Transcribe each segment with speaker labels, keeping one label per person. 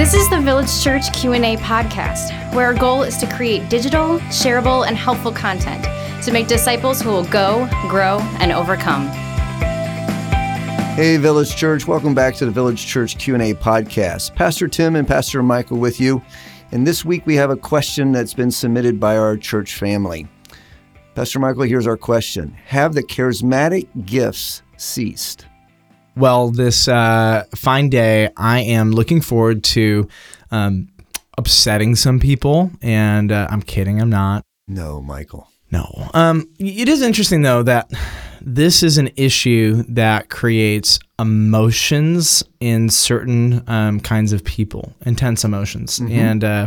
Speaker 1: This is the Village Church Q&A podcast, where our goal is to create digital, shareable, and helpful content to make disciples who will go, grow, and overcome.
Speaker 2: Hey Village Church, welcome back to the Village Church Q&A podcast. Pastor Tim and Pastor Michael with you. And this week we have a question that's been submitted by our church family. Pastor Michael, here's our question. Have the charismatic gifts ceased?
Speaker 3: Well, this uh, fine day, I am looking forward to um, upsetting some people, and uh, I'm kidding, I'm not.
Speaker 2: No, Michael.
Speaker 3: No. Um, it is interesting though that this is an issue that creates emotions in certain um, kinds of people, intense emotions,
Speaker 2: Mm-hmm.
Speaker 3: and uh,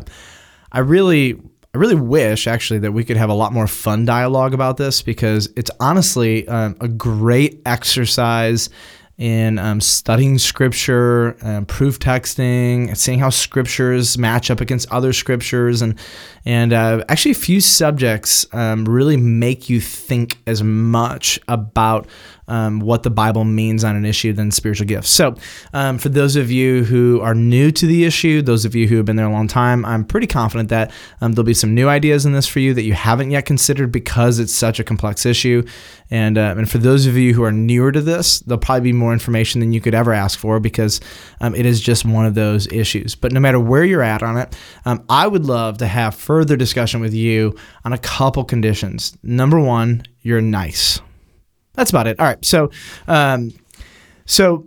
Speaker 3: I really. I really wish actually that we could have a lot more fun dialogue about this because it's honestly um, a great exercise in um, studying scripture, proof texting, and seeing how scriptures match up against other scriptures, and and uh, actually a few subjects um, really make you think as much about um, what the Bible means on an issue than spiritual gifts. So, um, for those of you who are new to the issue, those of you who have been there a long time, I'm pretty confident that um, there'll be some new ideas in this for you that you haven't yet considered because it's such a complex issue. And uh, and for those of you who are newer to this, there'll probably be more information than you could ever ask for because um, it is just one of those issues. But no matter where you're at on it, um, I would love to have further discussion with you on a couple conditions. Number one, you're nice. That's about it. All right. So, um, so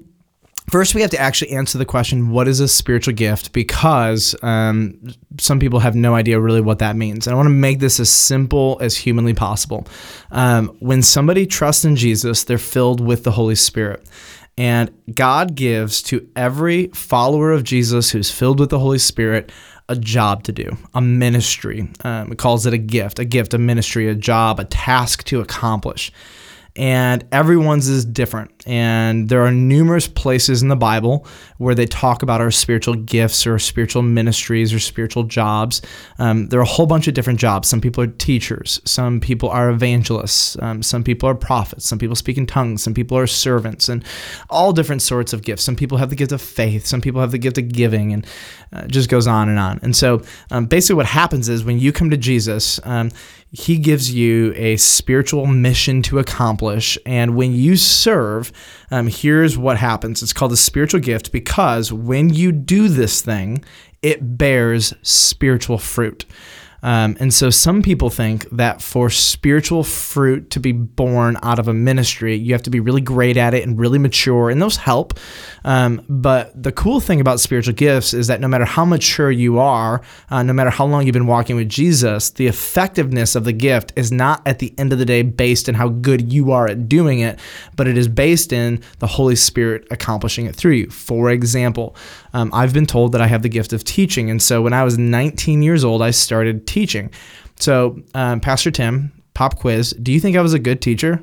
Speaker 3: first we have to actually answer the question: What is a spiritual gift? Because um, some people have no idea really what that means, and I want to make this as simple as humanly possible. Um, when somebody trusts in Jesus, they're filled with the Holy Spirit. And God gives to every follower of Jesus who's filled with the Holy Spirit a job to do, a ministry. Um, it calls it a gift, a gift, a ministry, a job, a task to accomplish. And everyone's is different. And there are numerous places in the Bible where they talk about our spiritual gifts or spiritual ministries or spiritual jobs. Um, there are a whole bunch of different jobs. Some people are teachers, some people are evangelists, um, some people are prophets, some people speak in tongues, some people are servants, and all different sorts of gifts. Some people have the gift of faith, some people have the gift of giving, and uh, just goes on and on. And so um, basically, what happens is when you come to Jesus, um, he gives you a spiritual mission to accomplish. And when you serve, um, here's what happens it's called a spiritual gift because when you do this thing, it bears spiritual fruit. Um, and so some people think that for spiritual fruit to be born out of a ministry, you have to be really great at it and really mature, and those help. Um, but the cool thing about spiritual gifts is that no matter how mature you are, uh, no matter how long you've been walking with Jesus, the effectiveness of the gift is not at the end of the day based in how good you are at doing it, but it is based in the Holy Spirit accomplishing it through you. For example, um, I've been told that I have the gift of teaching. And so when I was 19 years old, I started teaching. So, um, Pastor Tim, pop quiz Do you think I was a good teacher?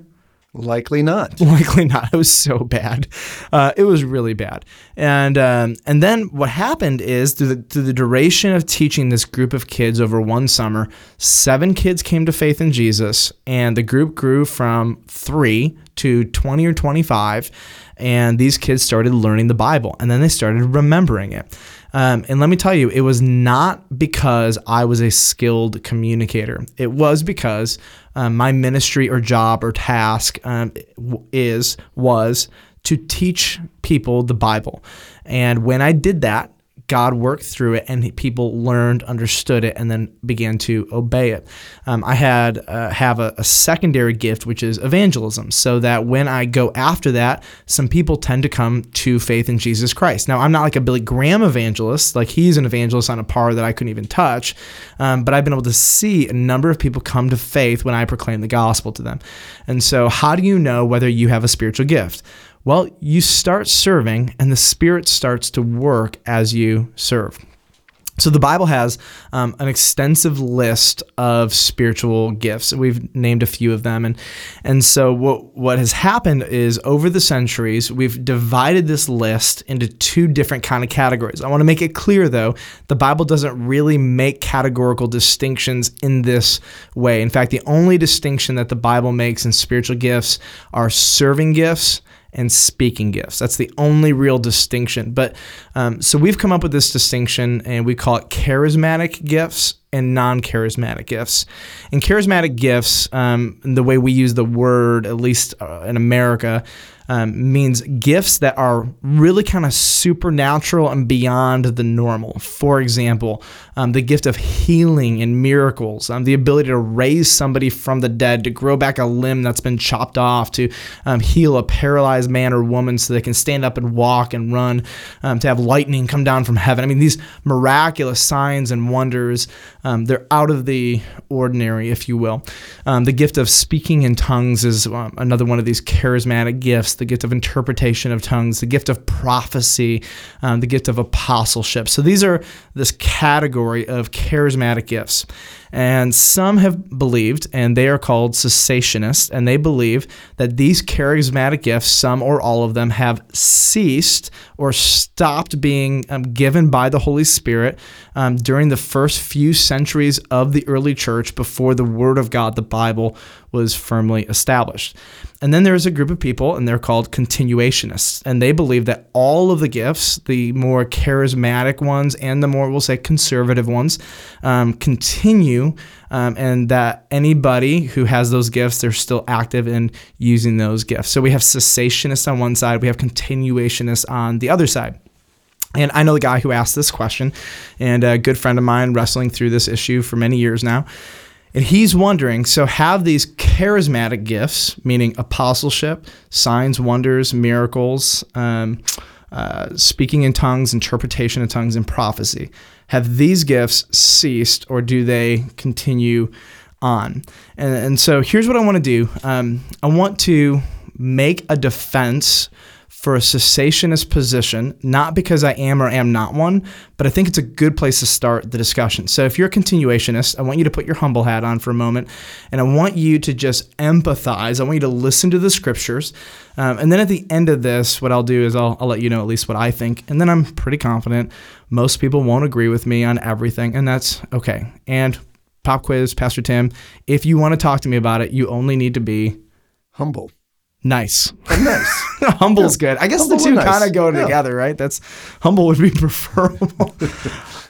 Speaker 2: Likely not.
Speaker 3: Likely not. It was so bad. Uh, it was really bad. And um, and then what happened is through the through the duration of teaching this group of kids over one summer, seven kids came to faith in Jesus, and the group grew from three to twenty or twenty five. And these kids started learning the Bible, and then they started remembering it. Um, and let me tell you, it was not because I was a skilled communicator. It was because um, my ministry or job or task um, is was to teach people the Bible. And when I did that, God worked through it, and people learned, understood it, and then began to obey it. Um, I had uh, have a, a, secondary gift, which is evangelism, so that when I go after that, some people tend to come to faith in Jesus Christ. Now, I'm not like a Billy Graham evangelist; like he's an evangelist on a par that I couldn't even touch. Um, but I've been able to see a number of people come to faith when I proclaim the gospel to them. And so, how do you know whether you have a spiritual gift? Well, you start serving, and the Spirit starts to work as you serve. So the Bible has um, an extensive list of spiritual gifts. We've named a few of them, and and so what what has happened is over the centuries we've divided this list into two different kind of categories. I want to make it clear though, the Bible doesn't really make categorical distinctions in this way. In fact, the only distinction that the Bible makes in spiritual gifts are serving gifts and speaking gifts. That's the only real distinction. But um, so we've come up with this distinction and we call it charismatic gifts and non charismatic gifts. And charismatic gifts, um, the way we use the word, at least uh, in America, um, means gifts that are really kind of supernatural and beyond the normal. For example, um, the gift of healing and miracles, um, the ability to raise somebody from the dead, to grow back a limb that's been chopped off, to um, heal a paralyzed man or woman so they can stand up and walk and run, um, to have lightning come down from heaven. I mean, these miraculous signs and wonders, um, they're out of the ordinary, if you will. the gift of speaking in tongues is another one of these charismatic gifts the gift of interpretation of tongues, the gift of prophecy, um, the gift of apostleship. So these are this category of charismatic gifts. And some have believed, and they are called cessationists, and they believe that these charismatic gifts, some or all of them, have ceased or stopped being um, given by the Holy Spirit um, during the first few centuries of the early church before the Word of God, the Bible, was firmly established. And then there's a group of people, and they're called continuationists. And they believe that all of the gifts, the more charismatic ones and the more, we'll say, conservative ones, um, continue, um, and that anybody who has those gifts, they're still active in using those gifts. So we have cessationists on one side, we have continuationists on the other side. And I know the guy who asked this question, and a good friend of mine wrestling through this issue for many years now. And he's wondering so, have these charismatic gifts, meaning apostleship, signs, wonders, miracles, um, uh, speaking in tongues, interpretation of tongues, and prophecy, have these gifts ceased or do they continue on? And, and so, here's what I want to do um, I want to make a defense for a cessationist position, not because I am or am not one, but I think it's a good place to start the discussion. So if you're a continuationist, I want you to put your humble hat on for a moment, and I want you to just empathize. I want you to listen to the scriptures. Um, and then at the end of this, what I'll do is I'll, I'll let you know at least what I think. And then I'm pretty confident most people won't agree with me on everything, and that's okay. And pop quiz, Pastor Tim, if you want to talk to me about it, you only need to be
Speaker 2: humble.
Speaker 3: Nice.
Speaker 2: And nice.
Speaker 3: Humble's yeah. good. I guess humble the two nice. kind of go yeah. together, right? That's humble would be preferable.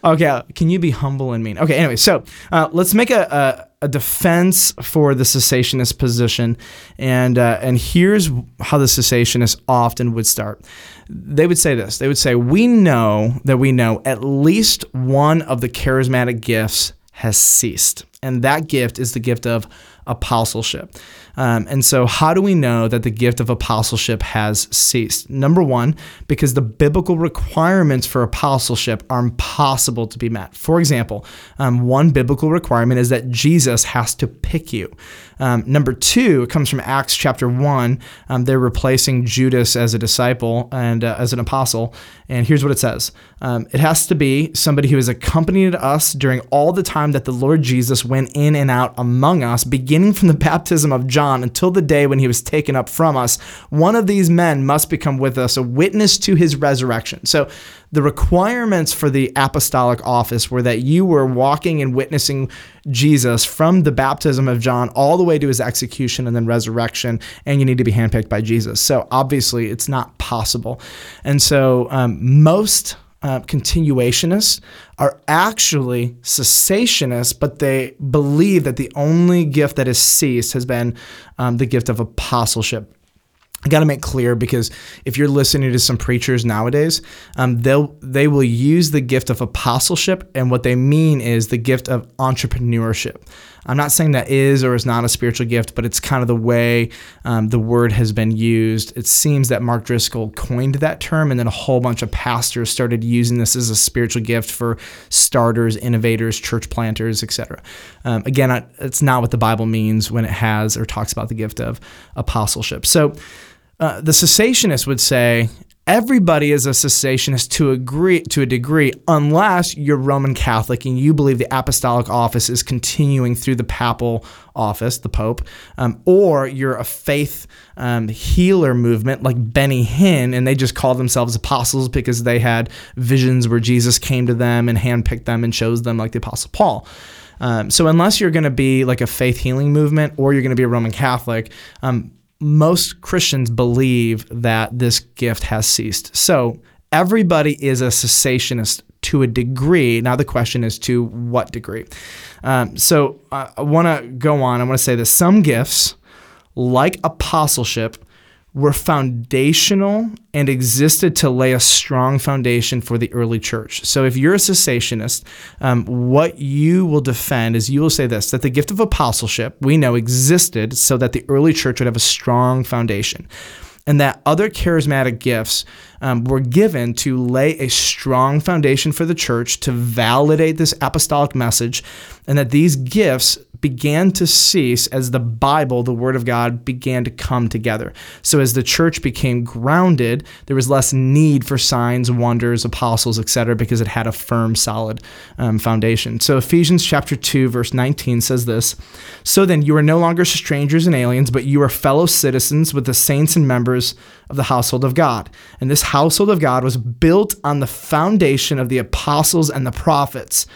Speaker 3: okay, can you be humble and mean? Okay, anyway, so uh, let's make a, a, a, defense for the cessationist position, and uh, and here's how the cessationists often would start. They would say this. They would say, "We know that we know at least one of the charismatic gifts has ceased, and that gift is the gift of apostleship." Um, and so, how do we know that the gift of apostleship has ceased? Number one, because the biblical requirements for apostleship are impossible to be met. For example, um, one biblical requirement is that Jesus has to pick you. Um, number two, it comes from Acts chapter 1. Um, they're replacing Judas as a disciple and uh, as an apostle. And here's what it says um, It has to be somebody who has accompanied us during all the time that the Lord Jesus went in and out among us, beginning from the baptism of John until the day when he was taken up from us. One of these men must become with us a witness to his resurrection. So the requirements for the apostolic office were that you were walking and witnessing Jesus from the baptism of John all the way to his execution and then resurrection, and you need to be handpicked by Jesus. So obviously, it's not possible. And so um, most uh, continuationists are actually cessationists, but they believe that the only gift that has ceased has been um, the gift of apostleship. I got to make clear because if you're listening to some preachers nowadays, um, they'll they will use the gift of apostleship, and what they mean is the gift of entrepreneurship. I'm not saying that is or is not a spiritual gift, but it's kind of the way um, the word has been used. It seems that Mark Driscoll coined that term, and then a whole bunch of pastors started using this as a spiritual gift for starters, innovators, church planters, etc. Um, again, it's not what the Bible means when it has or talks about the gift of apostleship. So. Uh, the cessationist would say everybody is a cessationist to agree to a degree unless you're Roman Catholic and you believe the apostolic office is continuing through the papal office, the Pope, um, or you're a faith um, healer movement like Benny Hinn and they just call themselves apostles because they had visions where Jesus came to them and handpicked them and chose them like the Apostle Paul. Um, so unless you're going to be like a faith healing movement or you're going to be a Roman Catholic, um, most Christians believe that this gift has ceased. So everybody is a cessationist to a degree. Now the question is to what degree. Um, so uh, I want to go on. I want to say that some gifts, like apostleship, were foundational and existed to lay a strong foundation for the early church. So, if you're a cessationist, um, what you will defend is you will say this that the gift of apostleship we know existed so that the early church would have a strong foundation and that other charismatic gifts um, were given to lay a strong foundation for the church to validate this apostolic message, and that these gifts began to cease as the Bible, the Word of God, began to come together. So as the church became grounded, there was less need for signs, wonders, apostles, etc., because it had a firm, solid um, foundation. So Ephesians chapter 2, verse 19 says this So then you are no longer strangers and aliens, but you are fellow citizens with the saints and members of the household of God. And this household of God was built on the foundation of the apostles and the prophets,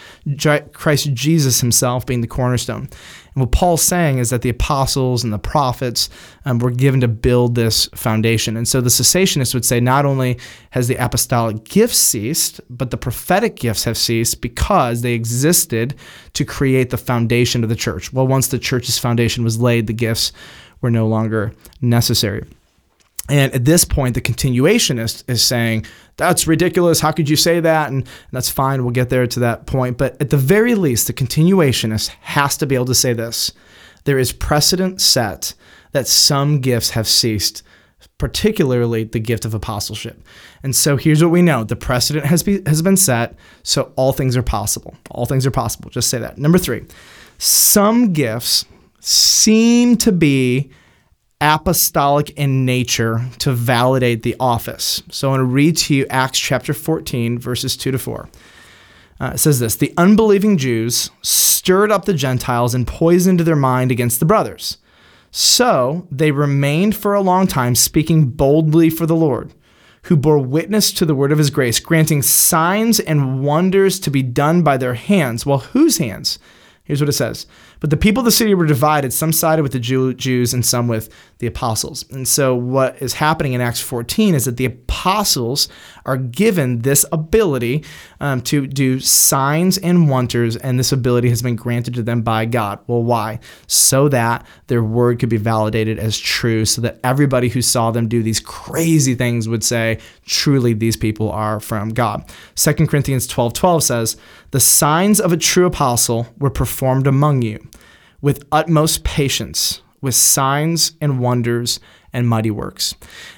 Speaker 3: Christ Jesus himself being the cornerstone. And what Paul's saying is that the apostles and the prophets um, were given to build this foundation. And so the cessationists would say not only has the apostolic gifts ceased, but the prophetic gifts have ceased because they existed to create the foundation of the church. Well, once the church's foundation was laid, the gifts were no longer necessary. And at this point, the continuationist is saying, that's ridiculous. How could you say that? And, and, that's fine. We'll get there to that point. But at the very least, the continuationist has to be able to say this there is precedent set that some gifts have ceased, particularly the gift of apostleship. And so here's what we know the precedent has, be, has been set, so all things are possible. All things are possible. Just say that. Number three, some gifts seem to be apostolic in nature to validate the office. So I want to read to you Acts chapter 14, verses 2 to 4. Uh, it says this The unbelieving Jews stirred up the Gentiles and poisoned their mind against the brothers. So they remained for a long time, speaking boldly for the Lord, who bore witness to the word of his grace, granting signs and wonders to be done by their hands. Well, whose hands? Here's what it says but the people of the city were divided. Some sided with the Jew, Jews and some with the apostles. And so, what is happening in Acts 14 is that the apostles are given this ability um, to do signs and wonders, and this ability has been granted to them by God. Well, why? So that their word could be validated as true, so that everybody who saw them do these crazy things would say, truly, these people are from God. 2 Corinthians 12 12 says, The signs of a true apostle were performed among you with utmost patience, with signs and wonders and mighty works.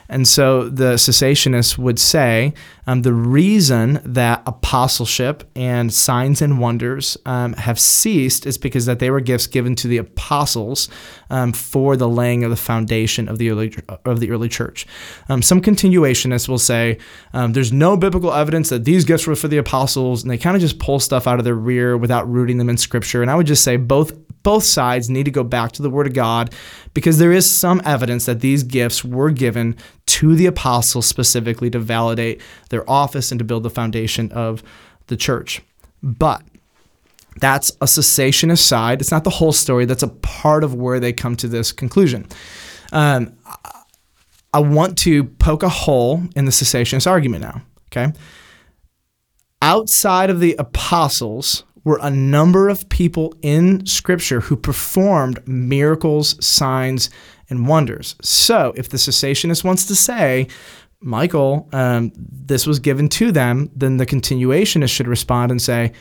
Speaker 3: And so the cessationists would say um, the reason that apostleship and signs and wonders um, have ceased is because that they were gifts given to the apostles um, for the laying of the foundation of the early of the early church. Um, some continuationists will say um, there's no biblical evidence that these gifts were for the apostles, and they kind of just pull stuff out of their rear without rooting them in Scripture. And I would just say both both sides need to go back to the Word of God because there is some evidence that these gifts were given to the apostles specifically to validate their office and to build the foundation of the church. But that's a cessationist side. It's not the whole story. That's a part of where they come to this conclusion. Um, I want to poke a hole in the cessationist argument now. Okay. Outside of the apostles, were a number of people in Scripture who performed miracles, signs, and wonders. So, if the cessationist wants to say, Michael, um, this was given to them, then the continuationist should respond and say,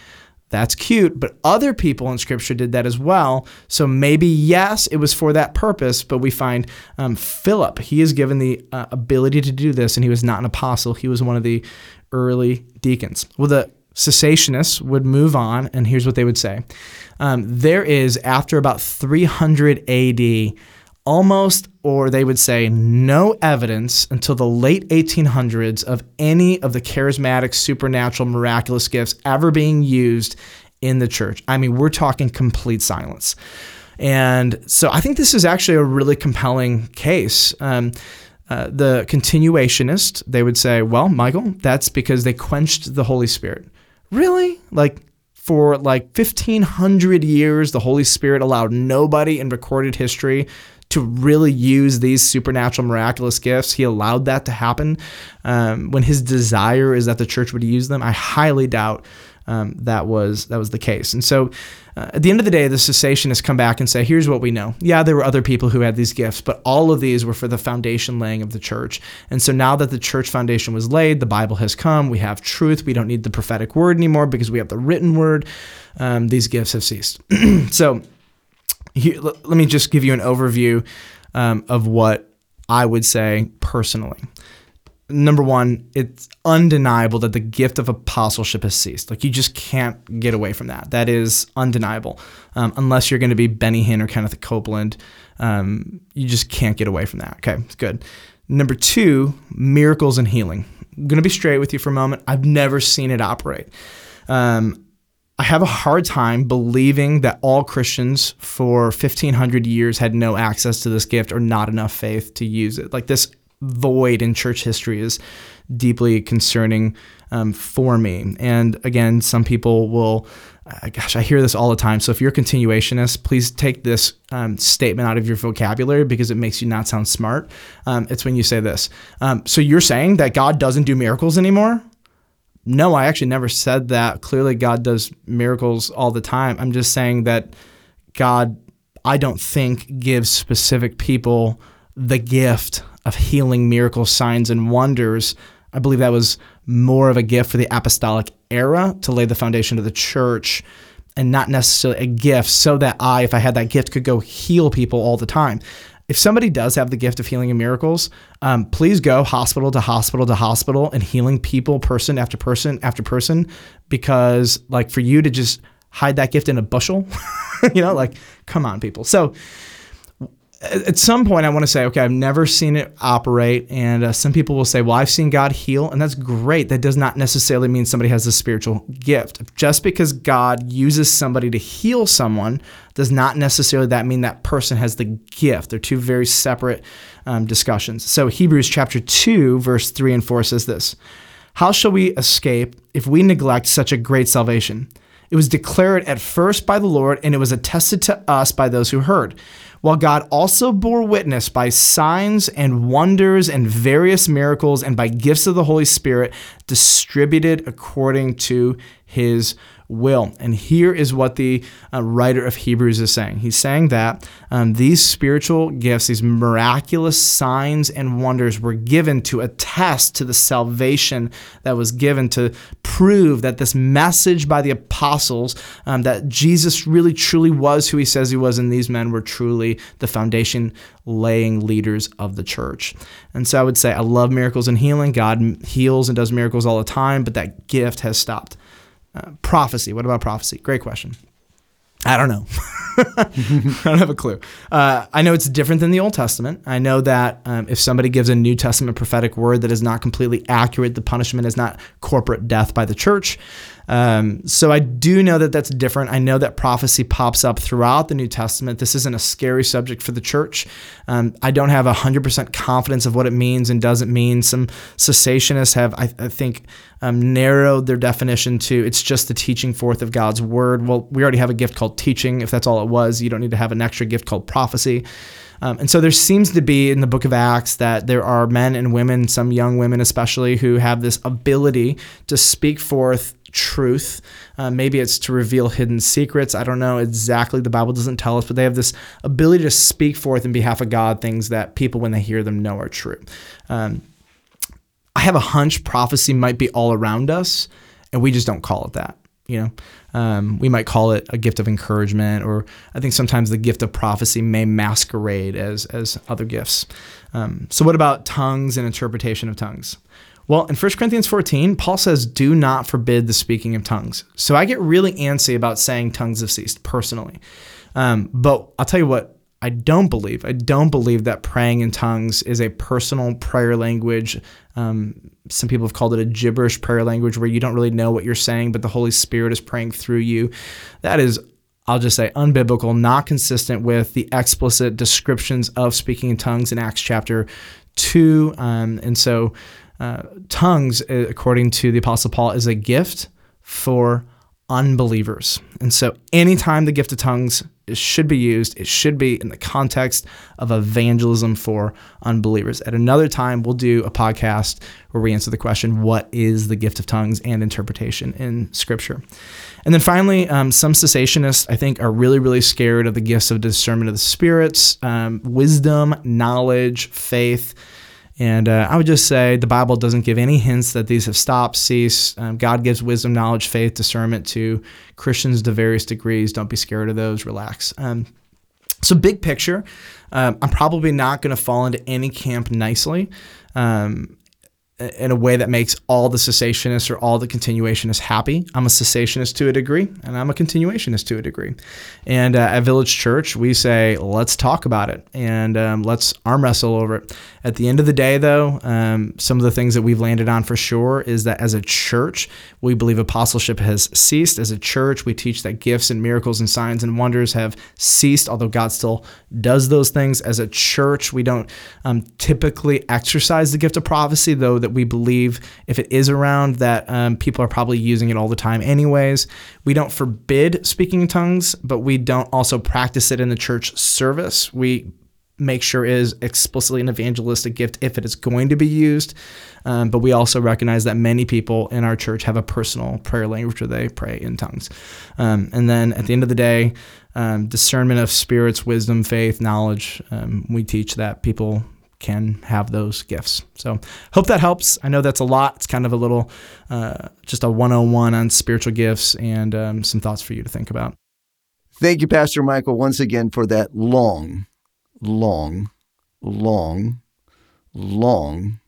Speaker 3: that's cute, but other people in Scripture did that as well. So maybe, yes, it was for that purpose, but we find um, Philip, he is given the uh, ability to do this, and he was not an apostle. He was one of the early deacons. Well, the cessationists would move on, and here's what they would say um, There is, after about 300 AD, almost, or they would say, no evidence until the late 1800s of any of the charismatic, supernatural, miraculous gifts ever being used in the church. I mean, we're talking complete silence. And so I think this is actually a really compelling case. Um, uh, the continuationist, they would say, well, Michael, that's because they quenched the Holy Spirit. Really? Like for like 1500 years the Holy Spirit allowed nobody in recorded history to really use these supernatural, miraculous gifts. He allowed that to happen um, when his desire is that the church would use them. I highly doubt um, that was that was the case. And so, uh, at the end of the day, the cessationists come back and say, "Here's what we know. Yeah, there were other people who had these gifts, but all of these were for the foundation laying of the church. And so now that the church foundation was laid, the Bible has come. We have truth. We don't need the prophetic word anymore because we have the written word. Um, these gifts have ceased. so." Here, let me just give you an overview um, of what I would say personally number one, it's undeniable that the gift of apostleship has ceased. Like you just can't get away from that. That is undeniable. Um, unless you're going to be Benny Hinn or Kenneth Copeland, um, you just can't get away from that. Okay, it's good. Number two, miracles and healing. I'm going to be straight with you for a moment. I've never seen it operate. Um, I have a hard time believing that all Christians for 1500 years had no access to this gift or not enough faith to use it. Like this void in church history is deeply concerning um, for me. And again, some people will, uh, gosh, I hear this all the time. So if you're a continuationist, please take this um, statement out of your vocabulary because it makes you not sound smart. Um, it's when you say this. Um, so you're saying that God doesn't do miracles anymore? No, I actually never said that. Clearly, God does miracles all the time. I'm just saying that God, I don't think, gives specific people the gift of healing, miracles, signs, and wonders. I believe that was more of a gift for the apostolic era to lay the foundation of the church and not necessarily a gift so that I, if I had that gift, could go heal people all the time. If somebody does have the gift of healing and miracles, um, please go hospital to hospital to hospital and healing people, person after person after person, because like for you to just hide that gift in a bushel, you know, like come on, people. So at some point I want to say, okay, I've never seen it operate. And uh, some people will say, well, I've seen God heal, and that's great. That does not necessarily mean somebody has a spiritual gift. Just because God uses somebody to heal someone does not necessarily that mean that person has the gift. They're two very separate um, discussions. So Hebrews chapter 2, verse 3 and 4 says this How shall we escape if we neglect such a great salvation? It was declared at first by the Lord, and it was attested to us by those who heard while God also bore witness by signs and wonders and various miracles and by gifts of the Holy Spirit distributed according to his will. And here is what the uh, writer of Hebrews is saying. He's saying that um, these spiritual gifts, these miraculous signs and wonders, were given to attest to the salvation that was given to prove that this message by the apostles, um, that Jesus really truly was who he says he was, and these men were truly the foundation laying leaders of the church. And so I would say, I love miracles and healing. God heals and does miracles all the time, but that gift has stopped. Uh, prophecy. What about prophecy? Great question. I don't know. I don't have a clue. Uh, I know it's different than the Old Testament. I know that um, if somebody gives a New Testament prophetic word that is not completely accurate, the punishment is not corporate death by the church. Um, so I do know that that's different. I know that prophecy pops up throughout the New Testament. This isn't a scary subject for the church. Um, I don't have 100% confidence of what it means and doesn't mean. Some cessationists have, I, I think, um, narrowed their definition to it's just the teaching forth of God's word. Well, we already have a gift called teaching. If that's all it was, you don't need to have an extra gift called prophecy. Um, and so there seems to be in the book of Acts that there are men and women, some young women especially, who have this ability to speak forth truth. Uh, maybe it's to reveal hidden secrets. I don't know exactly. The Bible doesn't tell us, but they have this ability to speak forth in behalf of God things that people, when they hear them, know are true. Um, I have a hunch prophecy might be all around us, and we just don't call it that. You know, um, we might call it a gift of encouragement, or I think sometimes the gift of prophecy may masquerade as as other gifts. Um, so, what about tongues and interpretation of tongues? Well, in 1 Corinthians 14, Paul says, Do not forbid the speaking of tongues. So I get really antsy about saying tongues have ceased personally. Um, but I'll tell you what, I don't believe. I don't believe that praying in tongues is a personal prayer language. Um, some people have called it a gibberish prayer language where you don't really know what you're saying, but the Holy Spirit is praying through you. That is, I'll just say, unbiblical, not consistent with the explicit descriptions of speaking in tongues in Acts chapter 2. Um, and so uh, tongues, uh, according to the Apostle Paul, is a gift for unbelievers. And so, anytime the gift of tongues should be used, it should be in the context of evangelism for unbelievers. At another time, we'll do a podcast where we answer the question, What is the gift of tongues and interpretation in Scripture? And then finally, um, some cessationists, I think, are really, really scared of the gifts of discernment of the spirits, um, wisdom, knowledge, faith. And uh, I would just say the Bible doesn't give any hints that these have stopped, ceased. Um, God gives wisdom, knowledge, faith, discernment to Christians to various degrees. Don't be scared of those. Relax. Um, so, big picture, um, I'm probably not going to fall into any camp nicely. Um, in a way that makes all the cessationists or all the continuationists happy. I'm a cessationist to a degree, and I'm a continuationist to a degree. And uh, at Village Church, we say, let's talk about it and um, let's arm wrestle over it. At the end of the day, though, um, some of the things that we've landed on for sure is that as a church, we believe apostleship has ceased. As a church, we teach that gifts and miracles and signs and wonders have ceased, although God still does those things. As a church, we don't um, typically exercise the gift of prophecy, though that we believe if it is around, that um, people are probably using it all the time, anyways. We don't forbid speaking in tongues, but we don't also practice it in the church service. We make sure it is explicitly an evangelistic gift if it is going to be used. Um, but we also recognize that many people in our church have a personal prayer language where they pray in tongues. Um, and then at the end of the day, um, discernment of spirits, wisdom, faith, knowledge, um, we teach that people can have those gifts. So hope that helps. I know that's a lot. It's kind of a little, uh, just a 101 on spiritual gifts and um, some thoughts for you to think about.
Speaker 2: Thank you, Pastor Michael, once again for that long, long, long, long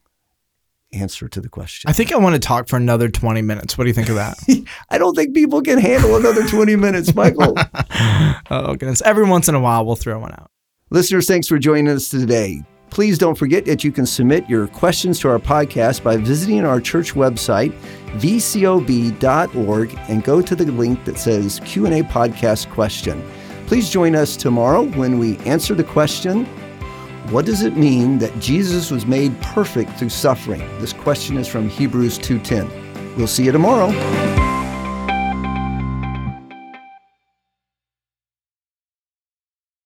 Speaker 2: answer to the question.
Speaker 3: I think I want to talk for another 20 minutes. What do you think of that?
Speaker 2: I don't think people can handle another 20 minutes, Michael.
Speaker 3: oh, goodness. Every once in a while, we'll throw one out.
Speaker 2: Listeners, thanks for joining us today. Please don't forget that you can submit your questions to our podcast by visiting our church website, vcob.org, and go to the link that says Q&A podcast question. Please join us tomorrow when we answer the question, what does it mean that Jesus was made perfect through suffering? This question is from Hebrews 2:10. We'll see you tomorrow.